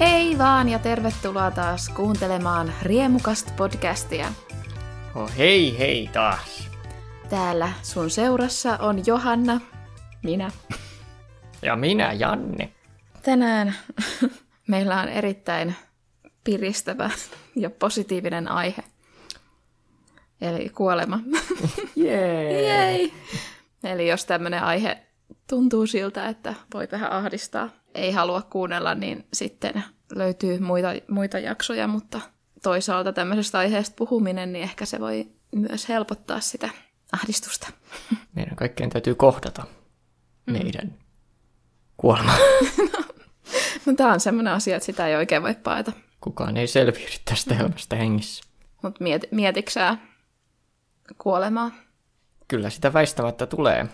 Hei vaan ja tervetuloa taas kuuntelemaan Riemukast podcastia. Oh, hei hei taas. Täällä sun seurassa on Johanna, minä. Ja minä, Janne. Tänään meillä on erittäin piristävä ja positiivinen aihe. Eli kuolema. Jee. Jei! Eli jos tämmöinen aihe tuntuu siltä, että voi vähän ahdistaa, ei halua kuunnella, niin sitten löytyy muita, muita jaksoja, mutta toisaalta tämmöisestä aiheesta puhuminen, niin ehkä se voi myös helpottaa sitä ahdistusta. Meidän kaikkien täytyy kohdata mm. meidän kuolema. no, tämä on semmoinen asia, että sitä ei oikein voi paeta. Kukaan ei selviydy tästä mm. elämästä hengissä. Mutta miet, mietiksää kuolemaa? Kyllä sitä väistämättä tulee.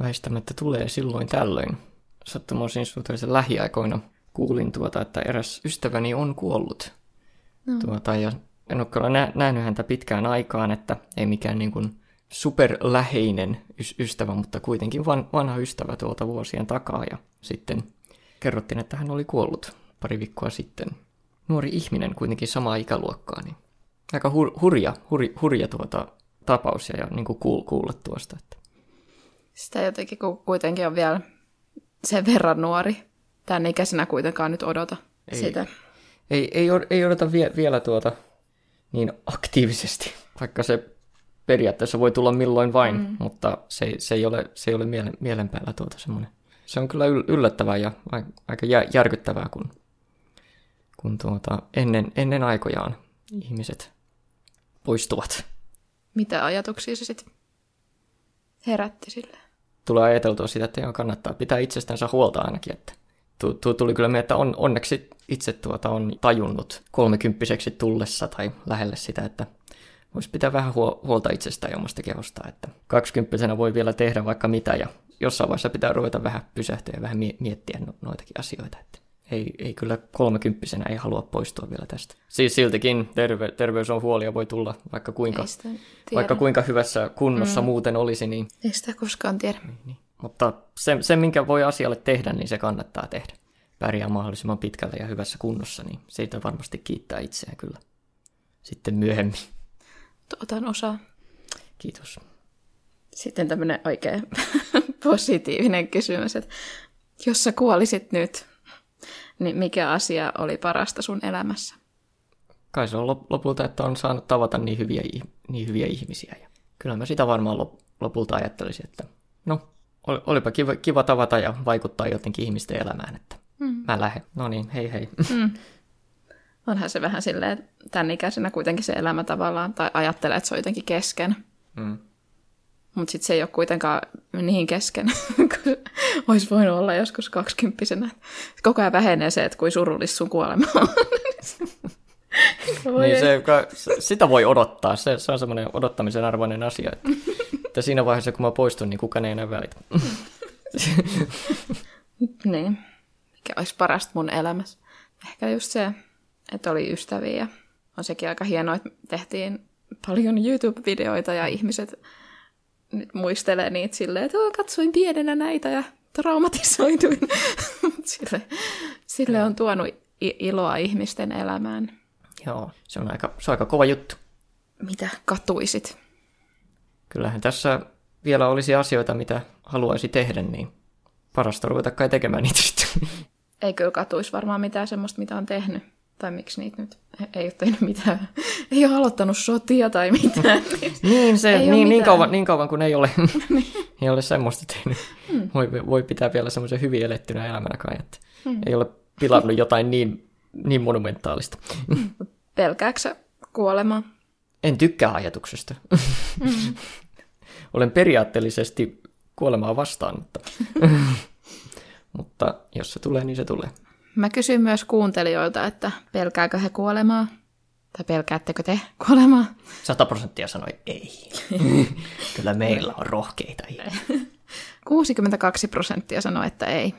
Väistämättä tulee silloin tällöin. Sattumoisin suhteellisen lähiaikoina kuulin tuota, että eräs ystäväni on kuollut. No. Tuota, ja en ole kyllä nä- nähnyt häntä pitkään aikaan, että ei mikään niin kuin superläheinen y- ystävä, mutta kuitenkin van- vanha ystävä tuolta vuosien takaa. Ja sitten kerrottiin, että hän oli kuollut pari viikkoa sitten. Nuori ihminen, kuitenkin samaa ikäluokkaa, niin aika hur- hurja, hurja, hurja tuota tapaus ja, ja niin kuin kuul- kuulla tuosta. Että. Sitä jotenkin, kun kuitenkin on vielä sen verran nuori, tämän ikäisenä kuitenkaan nyt odota ei, sitä. Ei, ei, ei odota vie, vielä tuota niin aktiivisesti, vaikka se periaatteessa voi tulla milloin vain, mm. mutta se, se ei ole, se ei ole mielen, mielen päällä tuota semmoinen. Se on kyllä yllättävää ja aika järkyttävää, kun, kun tuota, ennen, ennen aikojaan ihmiset poistuvat. Mitä ajatuksia se sitten herätti sille? Tulee ajateltua sitä, että joo, kannattaa pitää itsestänsä huolta ainakin, että tuli kyllä mieleen, että on, onneksi itse tuota on tajunnut kolmekymppiseksi tullessa tai lähelle sitä, että voisi pitää vähän huolta itsestään ja omasta kehosta, että kaksikymppisenä voi vielä tehdä vaikka mitä ja jossain vaiheessa pitää ruveta vähän pysähtyä ja vähän miettiä no, noitakin asioita. Että ei, ei kyllä kolmekymppisenä ei halua poistua vielä tästä. Siis siltikin terve, terveys on huoli ja voi tulla vaikka kuinka, vaikka kuinka hyvässä kunnossa mm. muuten olisi. Niin... Ei sitä koskaan tiedä. Niin, niin. Mutta se, se, minkä voi asialle tehdä, niin se kannattaa tehdä. Pärjää mahdollisimman pitkälle ja hyvässä kunnossa, niin siitä varmasti kiittää itseään kyllä sitten myöhemmin. Otan osaa. Kiitos. Sitten tämmöinen oikein positiivinen kysymys, että jos sä kuolisit nyt, niin mikä asia oli parasta sun elämässä? Kai se on lopulta, että on saanut tavata niin hyviä, niin hyviä ihmisiä. Ja kyllä mä sitä varmaan lopulta ajattelisin, että no, olipa kiva, kiva tavata ja vaikuttaa jotenkin ihmisten elämään, että mm. mä lähden. No niin, hei hei. Mm. Onhan se vähän silleen, että tämän ikäisenä kuitenkin se elämä tavallaan, tai ajattelee, että se on jotenkin kesken. Mm. Mutta sitten se ei ole kuitenkaan niin kesken, kun olisi voinut olla joskus kaksikymppisenä. Koko ajan vähenee se, että kuin surullista sun kuolema on. niin se, sitä voi odottaa. Se, se on semmoinen odottamisen arvoinen asia. Että, että siinä vaiheessa, kun mä poistun, niin kukaan ei enää välitä. niin. Mikä olisi parasta mun elämässä? Ehkä just se, että oli ystäviä. On sekin aika hienoa, että tehtiin paljon YouTube-videoita ja ihmiset nyt muistelee niitä silleen, että katsoin pienenä näitä ja traumatisoituin. sille, sille on tuonut iloa ihmisten elämään. Joo, se on aika, se on aika kova juttu. Mitä katuisit? Kyllähän tässä vielä olisi asioita, mitä haluaisi tehdä, niin parasta ruveta kai tekemään niitä sitten. Ei kyllä katuisi varmaan mitään semmoista, mitä on tehnyt. Tai miksi niitä nyt ei ole tehnyt mitään. Ei ole aloittanut sotia tai mitään. niin, se, niin, niin, kauan, niin kauan kuin ei ole, niin. ei ole semmoista tehnyt. Hmm. Voi, voi pitää vielä semmoisen hyvin elettynä elämänä kai, että hmm. ei ole pilannut jotain niin, niin monumentaalista. Hmm. Pelkääksä kuolemaa? En tykkää ajatuksesta. Hmm. Olen periaatteellisesti kuolemaa vastaan, mutta, mutta jos se tulee, niin se tulee. Mä kysyn myös kuuntelijoilta, että pelkääkö he kuolemaa? Tai pelkäättekö te kuolemaa? Sata prosenttia sanoi ei. Kyllä meillä on rohkeita 62 prosenttia sanoi, että ei.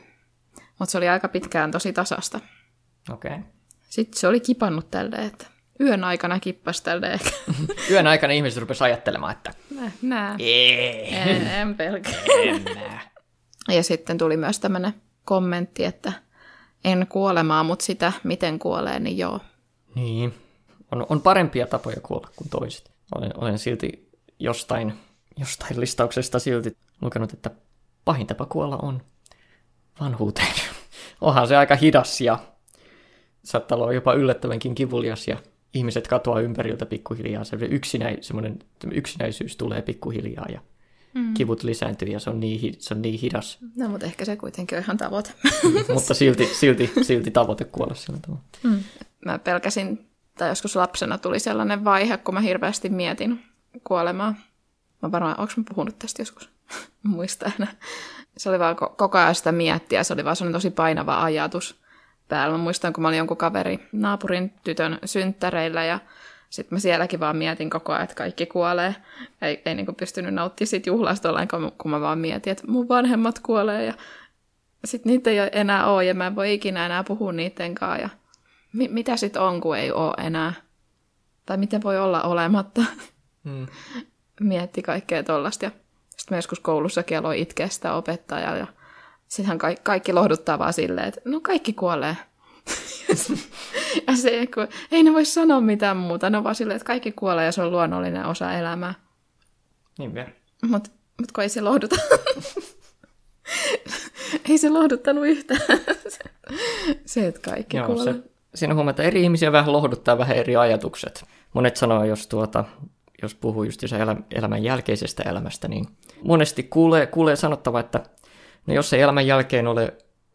Mutta se oli aika pitkään tosi tasasta. Okei. Okay. Sitten se oli kipannut tälleen, että yön aikana kippas tälleen. yön aikana ihmiset rupesivat ajattelemaan, että nää. nää. Ei. En, en pelkää. En nää. Ja sitten tuli myös tämmöinen kommentti, että en kuolemaa, mutta sitä, miten kuolee, niin joo. Niin. On, on parempia tapoja kuolla kuin toiset. Olen, olen silti jostain, jostain listauksesta silti lukenut, että pahin tapa kuolla on vanhuuteen. Onhan se aika hidas ja saattaa olla jopa yllättävänkin kivulias ja ihmiset katoaa ympäriltä pikkuhiljaa. Se yksinäisyys tulee pikkuhiljaa ja mm. kivut lisääntyy ja se on, niin, se on niin hidas. No, mutta ehkä se kuitenkin on ihan tavoite. mutta silti, silti, silti tavoite kuolla sillä tavalla. Mm. Mä pelkäsin, tai joskus lapsena tuli sellainen vaihe, kun mä hirveästi mietin kuolemaa. Mä varmaan, onko mä puhunut tästä joskus? Muista enää. Se oli vaan koko ajan sitä miettiä, se oli vaan sellainen tosi painava ajatus päällä. Mä muistan, kun mä olin jonkun kaveri naapurin tytön synttäreillä ja sitten mä sielläkin vaan mietin koko ajan, että kaikki kuolee. Ei, ei niin pystynyt nauttimaan siitä juhlasta ollenkaan, kun mä vaan mietin, että mun vanhemmat kuolee ja sitten niitä ei enää ole ja mä en voi ikinä enää puhua niiden kanssa. Ja mi- mitä sitten on, kun ei ole enää? Tai miten voi olla olematta? Hmm. Mietti kaikkea tollasta. Sitten mä joskus koulussakin aloin itkeä sitä opettajaa ja sittenhän kaikki, kaikki lohduttaa vaan silleen, että no kaikki kuolee. ja se, kun, ei ne voi sanoa mitään muuta, ne on vaan silleen, että kaikki kuolee ja se on luonnollinen osa elämää. Niin vielä. Mutta mut kun ei se lohduta. ei se lohduttanut yhtään. se, että kaikki Joo, kuolee. Se, siinä huomaa, että eri ihmisiä vähän lohduttaa vähän eri ajatukset. Monet sanoo, jos, tuota, jos puhuu just elämän jälkeisestä elämästä, niin monesti kuulee, kuulee sanottava, että no jos ei elämän jälkeen ole,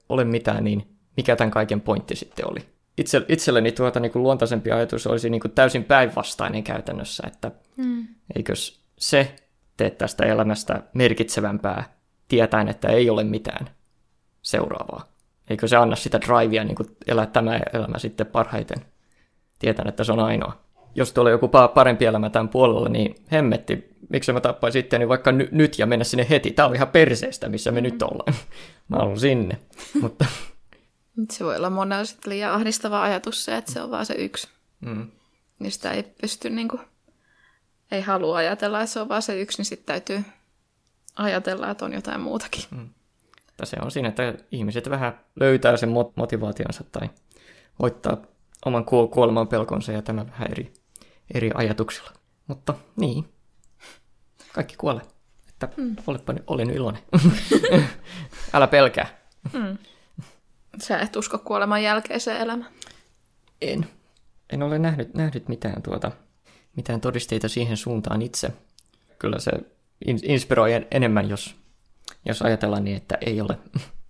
ole mitään, niin mikä tämän kaiken pointti sitten oli? Itse, itselleni tuota niin kuin luontaisempi ajatus olisi niin kuin täysin päinvastainen käytännössä, että mm. eikös se tee tästä elämästä merkitsevämpää tietäen, että ei ole mitään seuraavaa. Eikö se anna sitä drivea niin kuin elää tämä elämä sitten parhaiten, tietäen, että se on ainoa. Jos tuolla joku parempi elämä tämän puolella, niin hemmetti, miksi mä tappaisin itseäni vaikka ny- nyt ja mennä sinne heti. Tämä on ihan perseestä, missä me mm. nyt ollaan. Mä haluan sinne. Mutta... Se voi olla monella sitten liian ahdistava ajatus se, että se on vaan se yksi. Mm. Niin sitä ei pysty niin kuin, ei halua ajatella, että se on vaan se yksi, niin sitten täytyy ajatella, että on jotain muutakin. Mm. Se on siinä, että ihmiset vähän löytää sen motivaationsa tai voittaa oman kuoleman pelkonsa ja tämä vähän eri, eri ajatuksilla. Mutta niin, kaikki kuolee. Että mm. olepa, olen iloinen. Älä pelkää. Mm. Sä et usko kuoleman jälkeiseen elämään? En. En ole nähnyt, nähnyt mitään, tuota, mitään todisteita siihen suuntaan itse. Kyllä se inspiroi enemmän, jos, jos ajatellaan niin, että ei ole.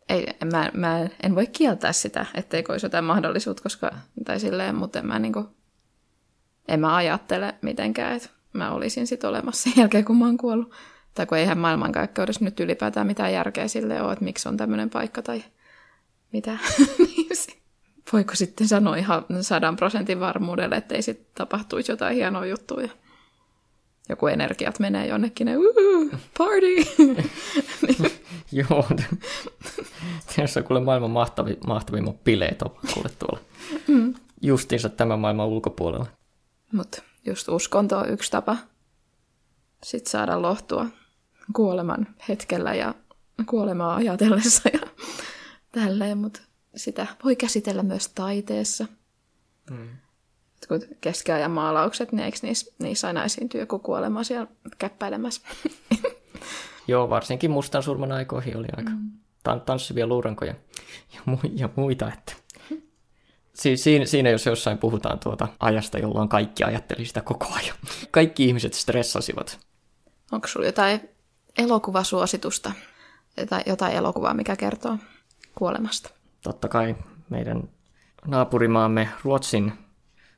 Ei, mä, mä en voi kieltää sitä, etteikö olisi jotain mahdollisuutta, koska, tai silleen, mutta en mä, niin kuin, en mä ajattele mitenkään, että mä olisin sit olemassa sen jälkeen, kun mä oon kuollut. Tai kun eihän maailmankaikkeudessa nyt ylipäätään mitään järkeä sille ole, että miksi on tämmöinen paikka tai mitä. Niin voiko sitten sanoa ihan sadan prosentin varmuudelle, että ei sitten tapahtuisi jotain hienoa juttuja. Joku energiat menee jonnekin, ne, party! Joo, tässä on kuule maailman mahtavi, mahtavimmat bileet on kuule tuolla. Mm. Justiinsa tämän maailman ulkopuolella. Mutta just uskonto on yksi tapa sit saada lohtua kuoleman hetkellä ja kuolemaa ajatellessa ja tälleen, mutta sitä voi käsitellä myös taiteessa. Mm. Kun keskiajan maalaukset, niin eikö niissä, niissä aina esiintyy joku kuolema siellä käppäilemässä? Joo, varsinkin mustan surman aikoihin oli aika mm. tanssivia luurankoja ja, mu- ja muita. Että si- siinä, siinä jos jossain puhutaan tuota ajasta, jolloin kaikki ajatteli sitä koko ajan. Kaikki ihmiset stressasivat. Onko sinulla jotain elokuvasuositusta? Tai jotain elokuvaa, mikä kertoo kuolemasta? Totta kai meidän naapurimaamme Ruotsin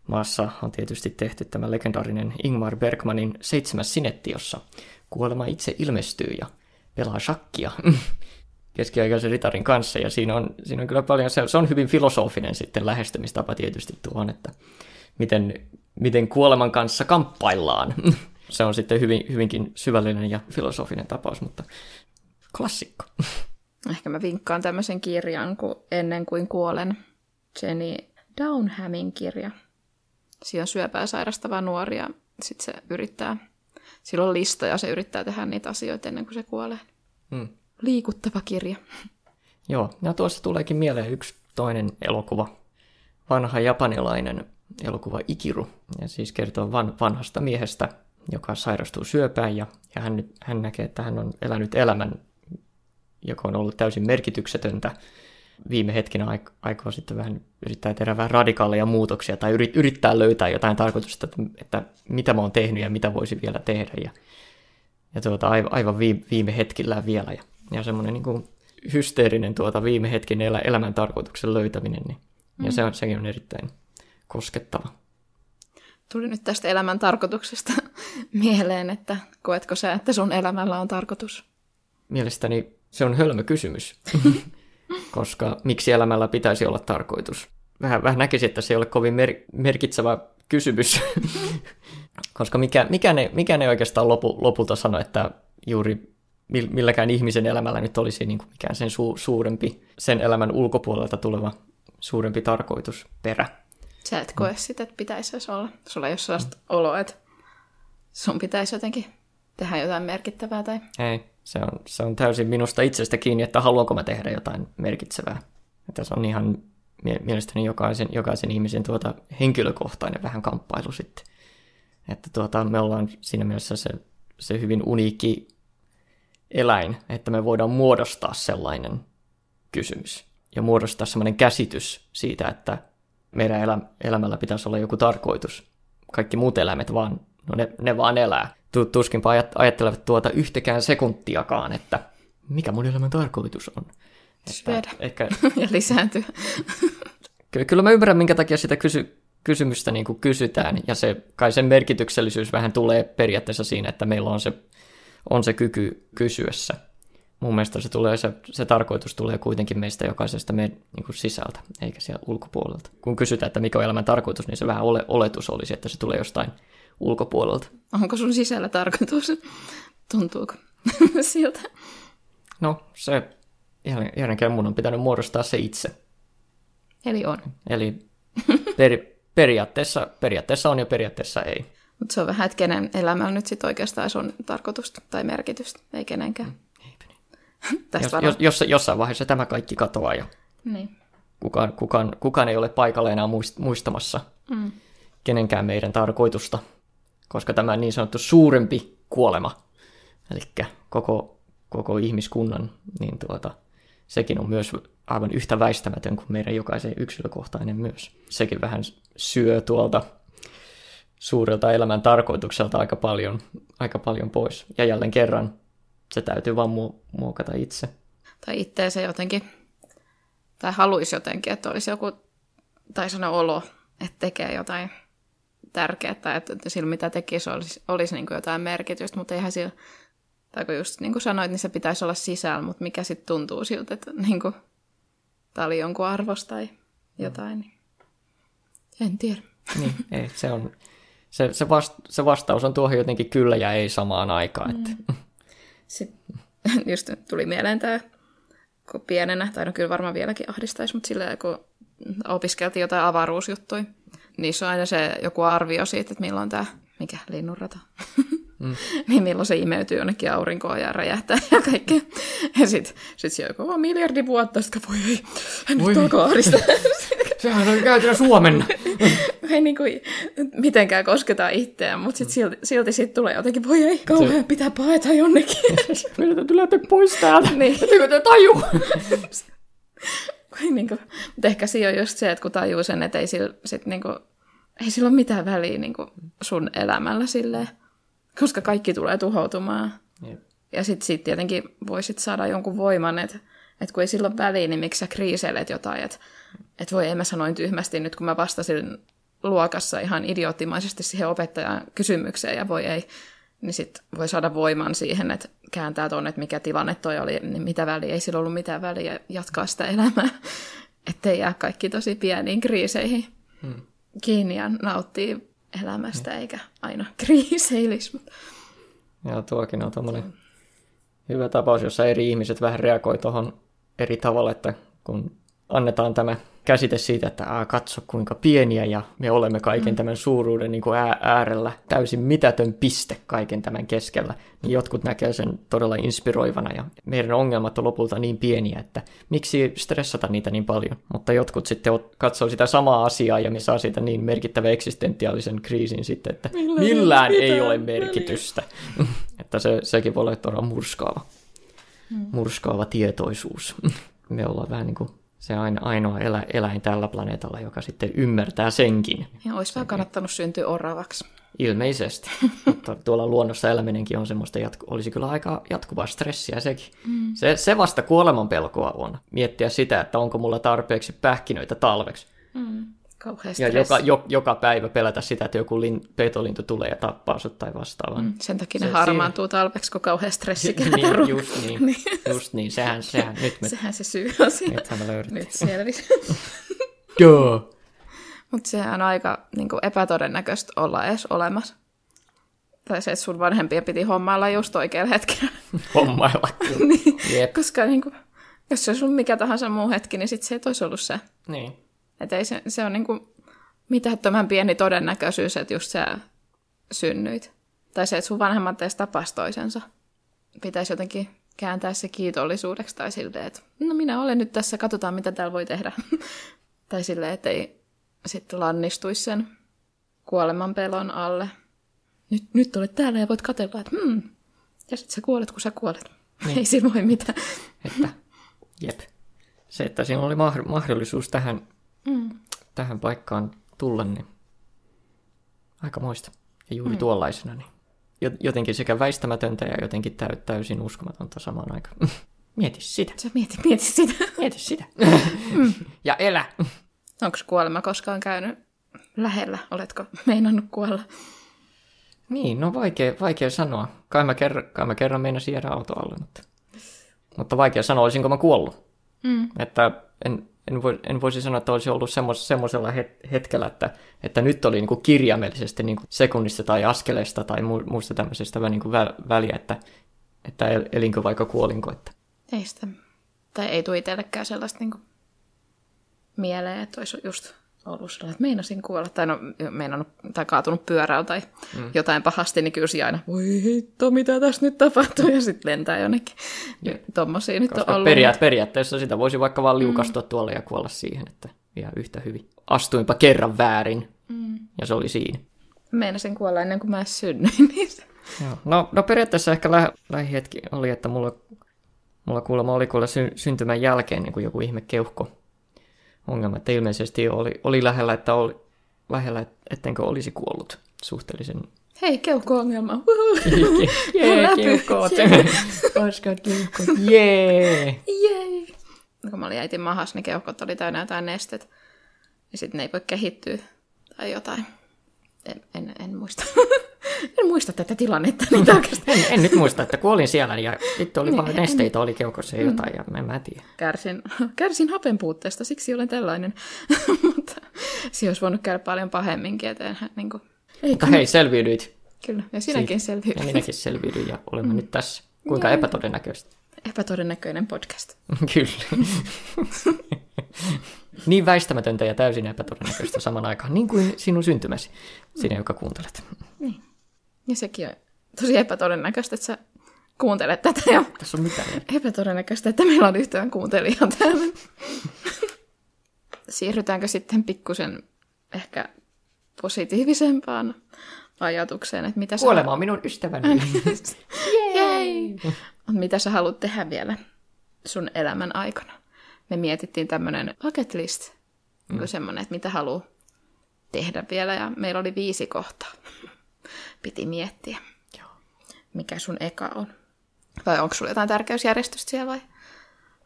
maassa on tietysti tehty tämä legendaarinen Ingmar Bergmanin seitsemäs sinetti, jossa kuolema itse ilmestyy ja pelaa shakkia keskiaikaisen ritarin kanssa. Ja siinä on, siinä on kyllä paljon, se, on hyvin filosofinen sitten lähestymistapa tietysti tuohon, että miten, miten kuoleman kanssa kamppaillaan. se on sitten hyvin, hyvinkin syvällinen ja filosofinen tapaus, mutta klassikko. Ehkä mä vinkkaan tämmöisen kirjan kuin Ennen kuin kuolen. Jenny Downhamin kirja. Siinä on syöpää sairastava nuori ja sitten se yrittää, sillä on lista ja se yrittää tehdä niitä asioita ennen kuin se kuolee. Hmm. Liikuttava kirja. Joo, ja tuossa tuleekin mieleen yksi toinen elokuva, vanha japanilainen elokuva Ikiru. Ja siis kertoo van, vanhasta miehestä, joka sairastuu syöpään ja, ja hän, hän näkee, että hän on elänyt elämän, joka on ollut täysin merkityksetöntä. Viime hetkinä aikoo sitten vähän yrittää tehdä vähän radikaaleja muutoksia tai yrit, yrittää löytää jotain tarkoitusta, että, että mitä mä oon tehnyt ja mitä voisi vielä tehdä. Ja, ja tuota, aivan, viime, viime hetkillä vielä. Ja, ja semmoinen niin kuin hysteerinen tuota viime hetkin elä, elämän tarkoituksen löytäminen, niin, mm. ja se on, sekin on erittäin koskettava. Tuli nyt tästä elämän tarkoituksesta mieleen, että koetko sä, että sun elämällä on tarkoitus? Mielestäni se on hölmö kysymys, koska miksi elämällä pitäisi olla tarkoitus? Vähän, vähän näkisi, että se ei ole kovin mer- merkitsevä kysymys, koska mikä, mikä, ne, mikä ne oikeastaan lopu, lopulta sano, että juuri milläkään ihmisen elämällä nyt olisi niin kuin mikään sen su- suurempi, sen elämän ulkopuolelta tuleva suurempi tarkoitusperä. Sä et koe mm. sitä, että pitäisi edes olla. Sulla ei ole sellaista mm. oloa, että sun pitäisi jotenkin tehdä jotain merkittävää tai... Ei, se on, se on täysin minusta itsestä kiinni, että haluanko mä tehdä jotain merkitsevää. Että se on ihan mielestäni jokaisen, jokaisen ihmisen tuota henkilökohtainen vähän kamppailu sitten. Että tuota, me ollaan siinä mielessä se, se hyvin uniikki eläin, että me voidaan muodostaa sellainen kysymys ja muodostaa sellainen käsitys siitä, että meidän elä, elämällä pitäisi olla joku tarkoitus. Kaikki muut eläimet vaan, no ne, ne vaan elää. Tuskinpa ajattelevat tuota yhtäkään sekuntiakaan, että mikä mun elämän tarkoitus on. Syödä ehkä... ja lisääntyä. kyllä, kyllä mä ymmärrän, minkä takia sitä kysy, kysymystä niin kuin kysytään, ja se, kai sen merkityksellisyys vähän tulee periaatteessa siinä, että meillä on se, on se kyky kysyessä mun mielestä se, tulee, se, se tarkoitus tulee kuitenkin meistä jokaisesta meidän niin kuin sisältä, eikä siellä ulkopuolelta. Kun kysytään, että mikä on elämän tarkoitus, niin se vähän ole, oletus olisi, että se tulee jostain ulkopuolelta. Onko sun sisällä tarkoitus? Tuntuuko siltä? No, se ihan mun on pitänyt muodostaa se itse. Eli on. Eli per, periaatteessa, periaatteessa on ja periaatteessa ei. Mutta se on vähän, että kenen elämällä nyt sitten oikeastaan on tarkoitusta tai merkitystä, ei kenenkään. Mm. Tästä jos, jos, jossain vaiheessa tämä kaikki katoaa ja niin. kukaan, kukaan, kukaan ei ole paikalla enää muistamassa mm. kenenkään meidän tarkoitusta, koska tämä niin sanottu suurempi kuolema, eli koko, koko ihmiskunnan, niin tuota, sekin on myös aivan yhtä väistämätön kuin meidän jokaisen yksilökohtainen myös. Sekin vähän syö tuolta suurelta elämän tarkoitukselta aika paljon, aika paljon pois. Ja jälleen kerran se täytyy vaan muokata itse. Tai itteensä jotenkin, tai haluaisi jotenkin, että olisi joku, tai sana olo, että tekee jotain tärkeää, että sillä mitä tekisi olisi, olisi niin kuin jotain merkitystä, mutta eihän sillä, tai kun just niin kuin sanoit, niin se pitäisi olla sisällä, mutta mikä sitten tuntuu siltä, että niin kuin, tämä oli jonkun arvos tai jotain, niin en tiedä. Niin, ei, se on, se, se, vast, se vastaus on tuohon jotenkin kyllä ja ei samaan aikaan. Mm. Että sitten just tuli mieleen tämä, kun pienenä, tai no kyllä varmaan vieläkin ahdistaisi, mutta silleen, kun opiskeltiin jotain avaruusjuttuja, niissä on aina se joku arvio siitä, että milloin tämä, mikä, linnunrata, mm. niin milloin se imeytyy jonnekin aurinkoon ja räjähtää ja kaikkea. Ja sitten sit se joku miljardi vuotta, sitten voi ei, hän nyt alkaa ahdistaa. Sehän on käytännössä huomenna. ei niin kuin mitenkään kosketa itseään, mutta sit silti, silti siitä tulee jotenkin, voi ei, kauhean pitää paeta jonnekin. Meidän täytyy lähteä pois täältä. Niin. Ettekö te taju? niin kuin, mutta ehkä siinä on just se, että kun tajuu sen, että ei sillä, sit niin kuin, ei sillä ole mitään väliä niin kuin sun elämällä silleen, koska kaikki tulee tuhoutumaan. Jep. Ja sitten sit tietenkin voisit saada jonkun voiman, että että kun ei silloin väliä, niin miksi sä kriiseilet jotain, että et voi, en mä sanoin tyhmästi nyt, kun mä vastasin luokassa ihan idioottimaisesti siihen opettajan kysymykseen ja voi ei, niin sitten voi saada voiman siihen, että kääntää tuonne, että mikä tilanne toi oli, niin mitä väliä, ei sillä ollut mitään väliä jatkaa sitä elämää, ettei jää kaikki tosi pieniin kriiseihin hmm. kiinni ja nauttii elämästä, hmm. eikä aina kriiseilisi. Joo, tuokin on tuommoinen hyvä tapaus, jossa eri ihmiset vähän reagoi tuohon eri tavalla, että kun annetaan tämä käsite siitä, että aa, katso kuinka pieniä ja me olemme kaiken mm. tämän suuruuden niin kuin äärellä, täysin mitätön piste kaiken tämän keskellä, niin jotkut näkee sen todella inspiroivana ja meidän ongelmat on lopulta niin pieniä, että miksi stressata niitä niin paljon, mutta jotkut sitten katsoo sitä samaa asiaa ja me saa siitä niin merkittävä eksistentiaalisen kriisin sitten, että millään, millään ei ole merkitystä, että se, sekin voi olla todella murskaava, mm. murskaava tietoisuus. me ollaan vähän niin kuin se ainoa elä, eläin tällä planeetalla, joka sitten ymmärtää senkin. Ja olisi vaan kannattanut syntyä oravaksi. Ilmeisesti. Mutta tuolla luonnossa eläminenkin on semmoista, jatku- olisi kyllä aika jatkuvaa stressiä sekin. Mm. Se, se vasta kuoleman pelkoa on. Miettiä sitä, että onko mulla tarpeeksi pähkinöitä talveksi. Mm. Kauhea ja joka, jo, joka päivä pelätä sitä, että joku lin, petolintu tulee ja tappaa sut tai vastaavaa. Mm, sen takia se, ne harmaantuu siinä... talveksi, kun kauhean stressi niin, just niin, niin. just niin, sehän, sehän, nyt me... Sehän se syy on siinä. Nythän me löydettiin. Nyt selvisi. Joo. Mutta sehän on aika niin kuin, epätodennäköistä olla edes olemassa. Tai se, että sun vanhempien piti hommailla just oikealla hetkellä. hommailla, niin, Jep. Koska niin kuin, jos se olisi ollut mikä tahansa muu hetki, niin sitten se ei olisi ollut se. Niin. Että ei se, se on niin kuin mitättömän pieni todennäköisyys, että just sä synnyit. Tai se, että sun vanhemmat edes tapas toisensa. Pitäisi jotenkin kääntää se kiitollisuudeksi tai silleen, että no minä olen nyt tässä, katsotaan mitä täällä voi tehdä. tai silleen, että ei sitten lannistuisi sen kuoleman pelon alle. Nyt, nyt olet täällä ja voit katella, että hmm, ja sitten sä kuolet, kun sä kuolet. Niin. Ei siinä voi mitään. Että, jep. Se, että siinä oli mahdollisuus tähän mm. tähän paikkaan tulla, niin aika moista. Ja juuri mm. tuollaisena, niin jotenkin sekä väistämätöntä ja jotenkin täysin uskomatonta samaan aikaan. Mieti sitä. Sä mieti, mieti sitä. Mieti sitä. mm. Ja elä. Onko kuolema koskaan käynyt lähellä? Oletko meinannut kuolla? Niin, no vaikea, vaikea sanoa. Kai mä, kerran, kai mä kerran meinasin jäädä autoalle, mutta, mutta vaikea sanoa, olisinko mä kuollut. Mm. Että en, en, voi, en voisi sanoa, että olisi ollut semmoisella hetkellä, että, että nyt oli niin kuin kirjaimellisesti niin kuin sekunnista tai askeleesta tai muusta tämmöisestä niin kuin väliä, että, että elinkö vaikka kuolinko. Että. Ei sitä. Tai ei tule itsellekään sellaista niin kuin mieleen, että olisi just ollut sellainen, että meinasin kuolla, tai no meinannut, tai kaatunut pyörällä tai mm. jotain pahasti, niin kyllä aina, voi hitto, mitä tässä nyt tapahtuu, ja sitten lentää jonnekin. Ja, Tuommoisia nyt on ollut. Periaat, periaatteessa sitä voisi vaikka vaan liukastua mm. tuolle ja kuolla siihen, että ihan yhtä hyvin. Astuinpa kerran väärin, mm. ja se oli siinä. Meinasin kuolla ennen kuin mä synnyin. Niin Joo. No, no periaatteessa ehkä lä- lähihetki oli, että mulla, mulla kuulemma oli kuulla sy- syntymän jälkeen niin kuin joku ihme keuhko ongelma, että ilmeisesti oli, oli lähellä, että oli lähellä, ettenkö olisi kuollut suhteellisen... Hei, keuhko-ongelma! Jee, keuhkoot! Koska keuhkoot, jee! Jee! Kun mä olin äitin mahas, niin keuhkot oli täynnä jotain nestet. Ja sitten ne ei voi kehittyä tai jotain. En, en, en muista. en muista tätä tilannetta niin en, en, nyt muista, että kuolin siellä ja sitten oli niin, vaan nesteitä, en... oli keukossa ja jotain ja en mä tiedä. Kärsin, kärsin hapen puutteesta, siksi olen tällainen. Mutta se olisi voinut käydä paljon pahemminkin, että enhän niin kuin... Ei, Mutta hei, selviydyit. Kyllä, ja sinäkin selviydyin. Ja minäkin selviydyin ja olemme mm. nyt tässä. Kuinka ja... epätodennäköistä. Epätodennäköinen podcast. Kyllä. Niin väistämätöntä ja täysin epätodennäköistä saman aikaan, niin kuin sinun syntymäsi, sinä, joka kuuntelet. Niin. Ja sekin on tosi epätodennäköistä, että sä kuuntelet tätä. Ja Tässä on mitään. Epätodennäköistä, että meillä on yhtään kuuntelijaa täällä. Siirrytäänkö sitten pikkusen ehkä positiivisempaan ajatukseen, että mitä Kuolema on minun ystäväni. Jei! mitä sä haluat tehdä vielä sun elämän aikana? Me mietittiin tämmöinen bucket list, mm. semmoinen, että mitä haluaa tehdä vielä, ja meillä oli viisi kohtaa piti miettiä. Joo. Mikä sun eka on? Vai onko sulla jotain tärkeysjärjestystä siellä vai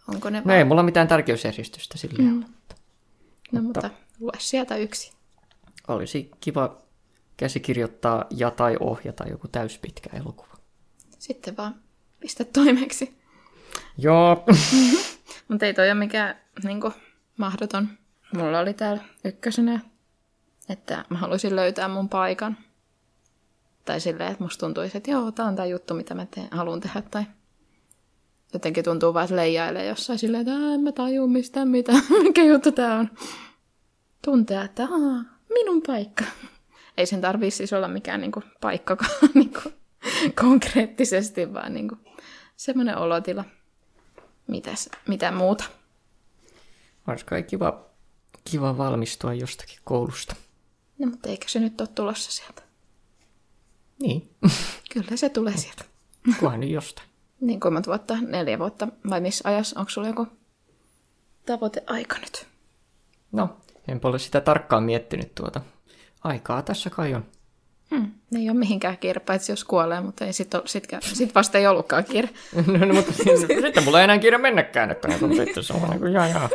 onko ne No ei mulla mitään tärkeysjärjestystä sillä mm. No mutta, mutta lue sieltä yksi. Olisi kiva käsikirjoittaa ja tai ohjata joku täyspitkä elokuva. Sitten vaan pistä toimeksi. Joo. mutta ei toi ole mikään niin kuin, mahdoton. Mulla oli täällä ykkösenä, että mä haluaisin löytää mun paikan tai silleen, että musta tuntuisi, että joo, tää on tämä juttu, mitä mä teen, haluan tehdä. Tai jotenkin tuntuu vaan, että leijailee jossain silleen, että "Ää, en mä tajua mistään mitä, mikä juttu tää on. Tuntea, että Aa, minun paikka. Ei sen tarvii siis olla mikään niinku paikkakaan niinku, konkreettisesti, vaan niinku, semmoinen olotila. Mitäs, mitä muuta? Olisi kai kiva, kiva valmistua jostakin koulusta. No, mutta eikö se nyt ole tulossa sieltä? Niin, Kyllä se tulee sieltä. kunhan nyt jostain. Niin kuin monta vuotta, neljä vuotta, vai missä ajassa? Onko sulla joku tavoiteaika nyt? No, enpä ole sitä tarkkaan miettinyt tuota. Aikaa tässä kai on. Hmm. Ei ole mihinkään kiire, paitsi jos kuolee, mutta ei sit, sit, sit vasta ei ollutkaan kiire. no, no, mutta sitten mulla ei enää kiire mennäkään, että kun sitten se on niin kuin, jaa, jaa.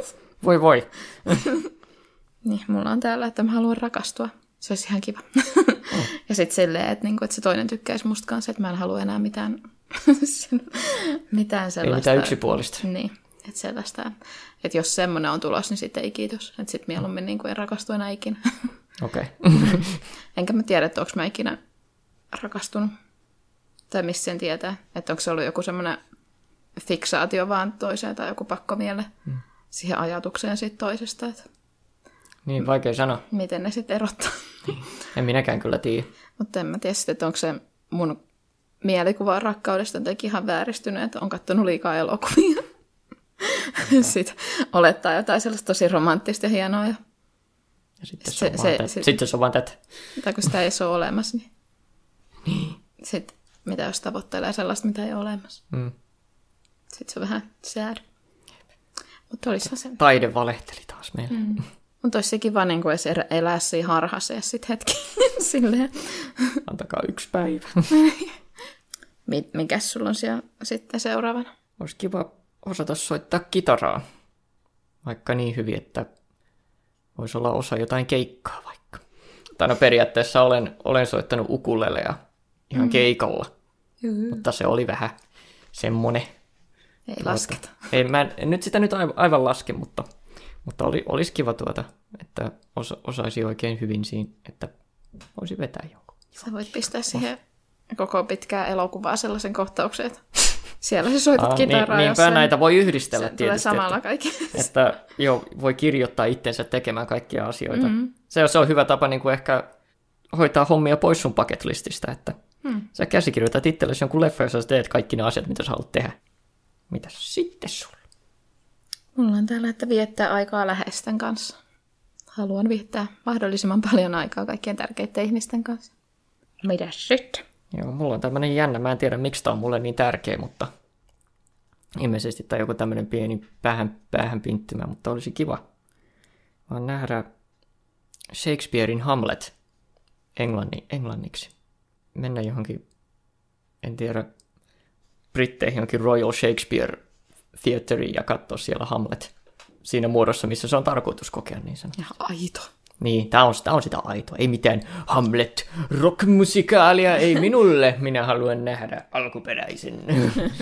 Voi voi. Niin, mulla on täällä, että mä haluan rakastua. Se olisi ihan kiva. ja sitten silleen, että, niinku, että se toinen tykkäisi musta kanssa, että mä en halua enää mitään, mitään Ei sellaista. mitään yksipuolista. Niin, että sellaista. Että jos semmoinen on tulos, niin sitten ei kiitos. Että sitten mieluummin niin kuin, en rakastu enää ikinä. Okei. Okay. Enkä mä tiedä, että onko mä ikinä rakastunut. Tai missä sen tietää. Että onko se ollut joku semmoinen fiksaatio vaan toiseen tai joku pakkomielle hmm. siihen ajatukseen siitä toisesta. Että niin, vaikea sanoa. miten ne sitten erottaa. En minäkään kyllä tiedä. Mutta en mä tiedä sitten, että onko se mun mielikuva rakkaudesta jotenkin ihan vääristynyt, että on katsonut liikaa elokuvia. sitten olettaa jotain sellaista tosi romanttista ja hienoa. Ja, Ja sitten se, Se- on se- vaan se- sitten se on vaan tätä. tai kun sitä ei ole olemassa, niin, niin. sitten mitä jos tavoittelee sellaista, mitä ei ole olemassa. Mm. Sitten se on vähän sad. Mutta olisihan se. Taide valehteli taas meille. Mm. Mutta olisi se kiva niin kuin edes er- elää siinä harhassa ja sitten hetki silleen. Antakaa yksi päivä. Mi- mikäs sulla on siellä sitten seuraavana? Olisi kiva osata soittaa kitaraa. Vaikka niin hyvin, että voisi olla osa jotain keikkaa vaikka. Tai no periaatteessa olen, olen soittanut ukulelea ihan mm. keikalla, Juu. mutta se oli vähän semmonen. Ei lasketa. Ei, mä en, en nyt sitä nyt aivan, aivan laske, mutta, mutta oli, olisi kiva tuota, että osa, osaisi oikein hyvin siinä, että voisi vetää jonkun. Sä voit pistää siihen koko pitkää elokuvaa sellaisen kohtauksen, että siellä sä soitat Ah, kitaraa niin, niinpä näitä voi yhdistellä se tulee tietysti. samalla että, kaikki. että joo, voi kirjoittaa itsensä tekemään kaikkia asioita. Mm-hmm. Se, se on hyvä tapa niin kuin ehkä hoitaa hommia pois sun bucket-lististä, että mm. sä käsikirjoitat itsellesi jonkun leffa, jossa sä teet kaikki ne asiat, mitä sä haluat tehdä. Mitäs sitten sulla? Mulla on täällä, että viettää aikaa läheisten kanssa. Haluan viettää mahdollisimman paljon aikaa kaikkien tärkeiden ihmisten kanssa. Mitäs sitten? Joo, mulla on tämmönen jännä, mä en tiedä miksi tää on mulle niin tärkeä, mutta ilmeisesti tai joku tämmönen pieni päähän, päähän pinttymä, mutta olisi kiva vaan nähdä Shakespearein Hamlet englanni, englanniksi. Mennä johonkin, en tiedä, Britteihin johonkin Royal Shakespeare Theateriin ja katsoa siellä Hamlet siinä muodossa, missä se on tarkoitus kokea niin sen. Ja aito. Niin, tää on, tää on sitä aitoa. Ei mitään Hamlet rockmusikaalia, ei minulle. Minä haluan nähdä alkuperäisen.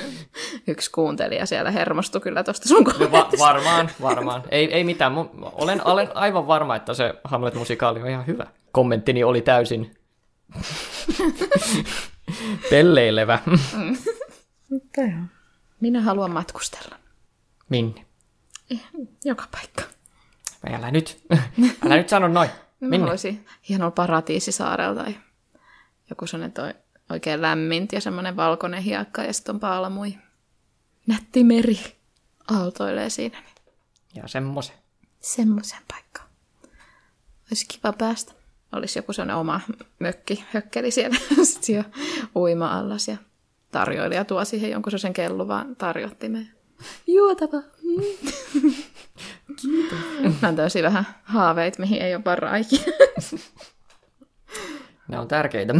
Yksi kuuntelija siellä hermostui kyllä tosta sun No, va- varmaan, varmaan. Ei, ei mitään. Olen, olen aivan varma, että se Hamlet-musikaali on ihan hyvä. Kommenttini oli täysin pelleilevä. Mutta joo. Minä haluan matkustella. Minne? Joka paikka. Vai Älä nyt. Älä nyt sano noin. Mä Minne? haluaisin hienolla paratiisisaarella tai joku sellainen toi oikein lämminti ja semmoinen valkoinen hiekka ja sitten on paalmui. Nätti meri aaltoilee siinä. Niin Ja semmoisen. semmoisen paikkaan. Olisi kiva päästä. Olisi joku sellainen oma mökki, hökkeli siellä sitten uima-allas ja tarjoilija tuo siihen jonkun sellaisen kelluvaan tarjottimeen. Juotava. Mm. Kiitos. Mä on täysin vähän haaveita, mihin ei ole varaa ikinä. Ne on tärkeitä.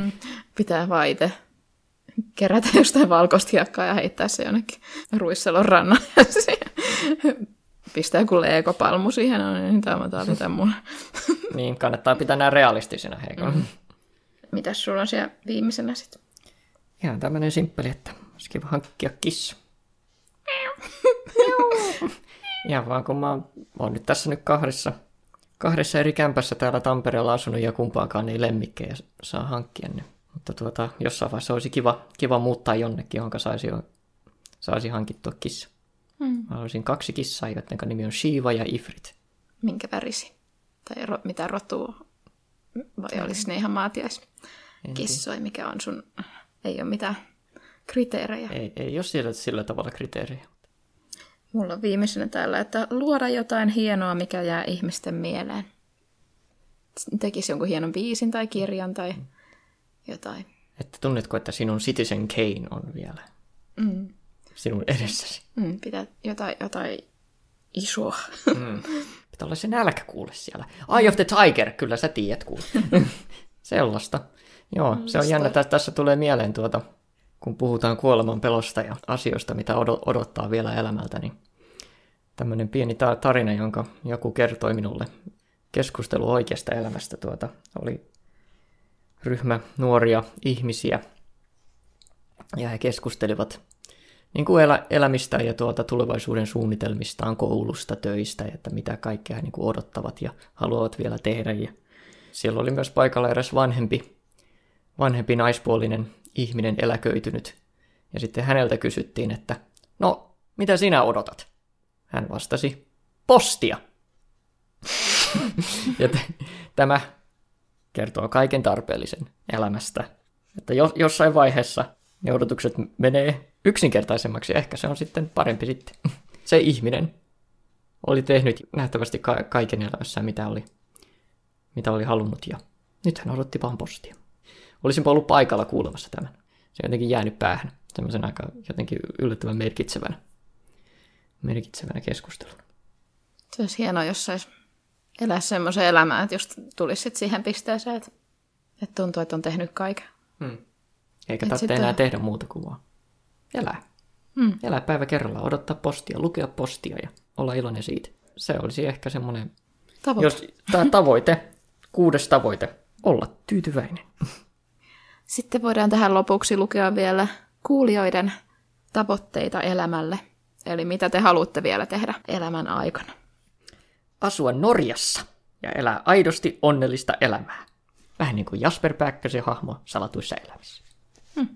Pitää vaan itse kerätä jostain valkoista hiekkaa ja heittää se jonnekin ruisselon rannalle. Pistää joku leekopalmu siihen, no niin tämä tarvitaan mun. niin, kannattaa pitää nämä realistisina heikon. Mm. Mitäs sulla on siellä viimeisenä sitten? Ihan tämmönen simppeli, että olisi kiva hankkia kissa. Ihan vaan kun mä oon, mä oon nyt tässä nyt kahdessa, kahdessa eri kämpässä täällä Tampereella asunut ja kumpaakaan ei lemmikkejä saa hankkia ne. Mutta tuota, jossain vaiheessa olisi kiva, kiva muuttaa jonnekin, johon saisi, saisi hankittua kissa. Hmm. Mä haluaisin kaksi kissaa, joiden nimi on Shiva ja Ifrit. Minkä värisi? Tai ro, mitä rotua? Vai olisi ne ihan maatiais kissoi, mikä on sun... Ei ole mitään kriteerejä. Ei, ei ole sillä, sillä tavalla kriteerejä. Mulla on viimeisenä täällä, että luoda jotain hienoa, mikä jää ihmisten mieleen. Tekisi jonkun hienon biisin tai kirjan tai jotain. Että tunnetko, että sinun Citizen Kane on vielä Mm. sinun edessäsi? Mm, pitää jotain, jotain isoa. Mm. Pitää olla se nälkä kuule siellä. Eye of the Tiger, kyllä sä tiedät kuule. Sellaista. Joo, se on jännä. Tässä, tässä tulee mieleen tuota, kun puhutaan kuoleman pelosta ja asioista, mitä odo- odottaa vielä elämältä, niin tämmöinen pieni ta- tarina, jonka joku kertoi minulle keskustelu oikeasta elämästä. Tuota, oli ryhmä nuoria ihmisiä, ja he keskustelivat niin kuin elä, elämistä ja tuota tulevaisuuden suunnitelmistaan, koulusta, töistä, ja että mitä kaikkea he niin kuin odottavat ja haluavat vielä tehdä. Ja siellä oli myös paikalla eräs vanhempi, vanhempi naispuolinen ihminen eläköitynyt. Ja sitten häneltä kysyttiin, että no, mitä sinä odotat? Hän vastasi, postia. ja t- tämä kertoo kaiken tarpeellisen elämästä. Että jos, jossain vaiheessa ne odotukset menee yksinkertaisemmaksi, ehkä se on sitten parempi sitten. Se ihminen oli tehnyt nähtävästi ka- kaiken elämässään, mitä oli, mitä oli halunnut, ja nyt hän odotti vaan postia. Olisinpa ollut paikalla kuulemassa tämän. Se on jotenkin jäänyt päähän, semmoisen aika jotenkin yllättävän merkitsevänä, merkitsevänä keskusteluna. Se olisi hienoa, jos sais elää semmoisen elämään, että just tulisi siihen pisteeseen, että, että tuntuu, että on tehnyt kaiken. Hmm. Eikä tarvitse sitten- enää tehdä muuta kuin vaan elää. Hmm. Elää päivä kerrallaan, odottaa postia, lukea postia ja olla iloinen siitä. Se olisi ehkä semmoinen, Tavoite. jos tämä tavoite, kuudes tavoite, olla tyytyväinen. Sitten voidaan tähän lopuksi lukea vielä kuulijoiden tavoitteita elämälle. Eli mitä te haluatte vielä tehdä elämän aikana. Asua Norjassa ja elää aidosti onnellista elämää. Vähän niin kuin Jasper Pääkkösen hahmo salatuissa elämissä.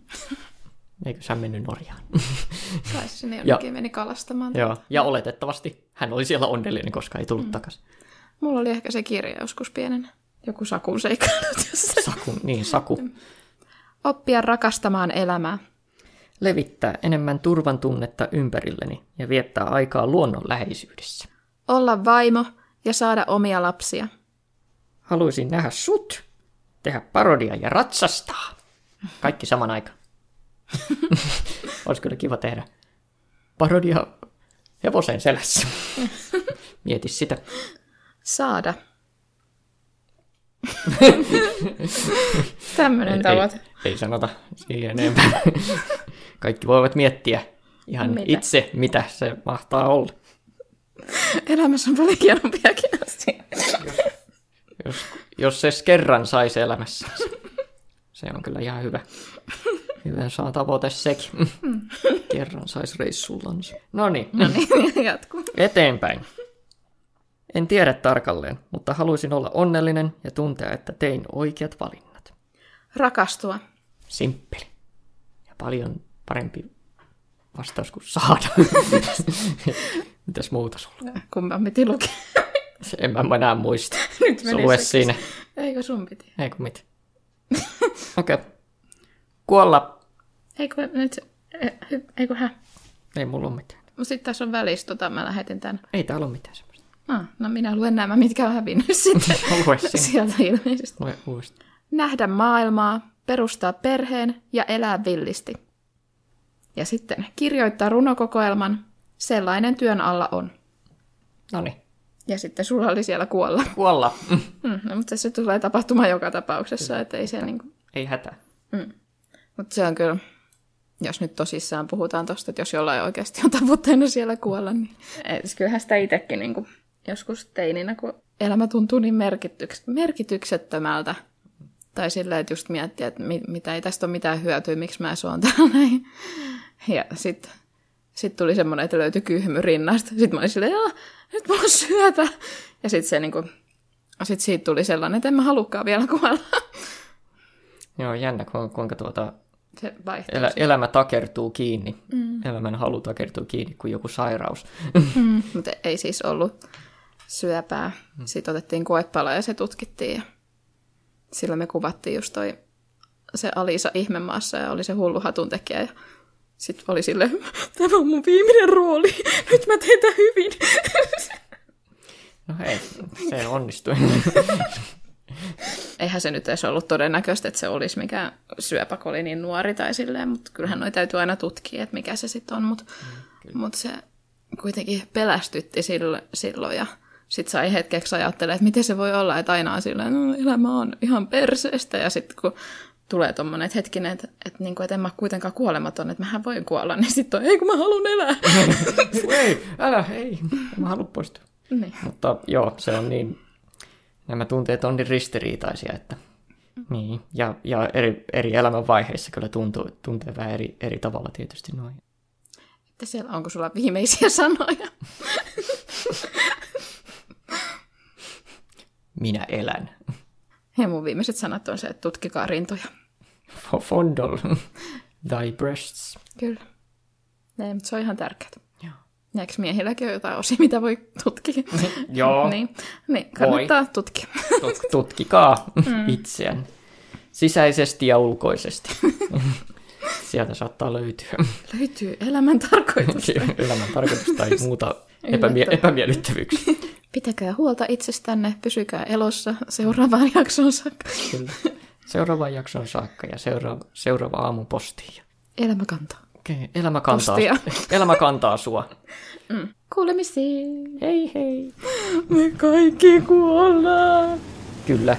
Eikö sä mennyt Norjaan? Tai sinne jonnekin meni kalastamaan. Joo, ja oletettavasti hän oli siellä onnellinen, koska ei tullut mm. takaisin. Mulla oli ehkä se kirja joskus pienenä. Joku sakun seikkailut jossain. Saku, niin, Saku. Oppia rakastamaan elämää. Levittää enemmän turvan tunnetta ympärilleni ja viettää aikaa luonnon läheisyydessä. Olla vaimo ja saada omia lapsia. Haluaisin nähdä sut, tehdä parodia ja ratsastaa. Kaikki saman aikaan. Olisi kyllä kiva tehdä parodia hevosen selässä. Mieti sitä. Saada. Tämmöinen tavoite. ei, ei sanota siihen enempää. Kaikki voivat miettiä ihan Mitä? itse, mitä se mahtaa olla. Elämässä on paljon hienompiakin asioita. Jos, jos se kerran saisi elämässä, se on kyllä ihan hyvä. Hyvä saa tavoite sekin. Kerran saisi reissullansa. No niin, No niin, jatkuu. eteenpäin. En tiedä tarkalleen, mutta haluaisin olla onnellinen ja tuntea, että tein oikeat valinnat. Rakastua. Simppeli. Ja paljon parempi vastaus kuin saada. Mitäs muuta sulla? Kumman piti lukea? Se en mä enää muista. Nyt meni lue siinä. Eikö sun piti? Ei kun mit. Okei. Okay. Kuolla. Eikö nyt... hy- Eikö hä? Ei mulla ole mitään. Sitten tässä on välissä, tota, mä lähetin tän. Ei täällä ole mitään. Ah, no minä luen nämä, mitkä on hävinnyt sitten sieltä ilmeisesti. Lue uudestaan. Nähdä maailmaa, perustaa perheen ja elää villisti. Ja sitten kirjoittaa runokokoelman. Sellainen työn alla on. No niin. Ja sitten sulla oli siellä kuolla. Kuolla. Mm, no, mutta se tulee tapahtumaan joka tapauksessa, että ei se niinku... Ei hätää. Mutta se on kyllä, jos nyt tosissaan puhutaan tosta, että jos jollain oikeasti on tavoitteena siellä kuolla, niin kyllähän sitä itsekin niin joskus teininä, kun elämä tuntuu niin merkityks- merkityksettömältä. Tai sillä, että just miettiä, että mi- mitä ei tästä ole mitään hyötyä, miksi mä suon täällä näin. Ja sitten sit tuli semmoinen, että löytyi kyhmy rinnasta. Sitten mä olin silleen, joo, nyt mulla on syöpä. Ja sitten se niinku, sit siitä tuli sellainen, että en mä halukkaan vielä kuolla. Joo, jännä, ku- kuinka tuota Se vaihtuu. Elä, elämä takertuu kiinni. Mm. Elämän halu takertuu kiinni kuin joku sairaus. Mm, mutta ei siis ollut syöpää. Mm. Sitten otettiin koepala ja se tutkittiin. Ja silloin me kuvattiin just toi se Alisa ihmemaassa ja oli se hullu hatuntekijä. Ja sitten oli sille, tämä on mun viimeinen rooli, nyt mä teen tämän hyvin. No hei, se onnistui. Eihän se nyt edes ollut todennäköistä, että se olisi mikään syöpäkoli niin nuori tai silleen, mutta kyllähän noi täytyy aina tutkia, että mikä se sitten on, mutta mm, mut se kuitenkin pelästytti silloin, silloin ja sitten sai hetkeksi ajattelee, että miten se voi olla, että aina on silleen, no elämä on ihan perseestä ja sitten kun tulee tommonen, että hetkinen, että, että, niin kuin, että en mä kuitenkaan kuolematon, että mähän voin kuolla, niin sitten on, ei kun mä haluan elää. ei, älä, ei, mä haluan poistua. Niin. Mutta joo, se on niin, nämä tunteet on niin ristiriitaisia, että niin. Ja, ja eri, eri elämänvaiheissa kyllä tuntuu, tuntee vähän eri, eri tavalla tietysti noin. Että siellä onko sulla viimeisiä sanoja? Minä elän. Ja mun viimeiset sanat on se, että tutkikaa rintoja. Fondol thy breasts. Kyllä. Ne, mutta se on ihan tärkeää. Joo. Ja eikö miehilläkin ole jotain osia, mitä voi tutkia? Joo. niin, niin, kannattaa voi. tutkia. Tut- tutkikaa mm. itseään. Sisäisesti ja ulkoisesti. Sieltä saattaa löytyä. Löytyy elämän tarkoitus. elämän tarkoitus tai muuta epämie- epämiellyttävyyksiä. Pitäkää huolta itsestänne, pysykää elossa seuraavaan jakson saakka. Kyllä. Seuraavaan jakson saakka ja seuraava, seuraava aamun postiin. Elämä kantaa. Okei, okay. elämä kantaa, elämä kantaa sua. Mm. Kuulemisiin. Hei hei. Me kaikki kuollaan. Kyllä.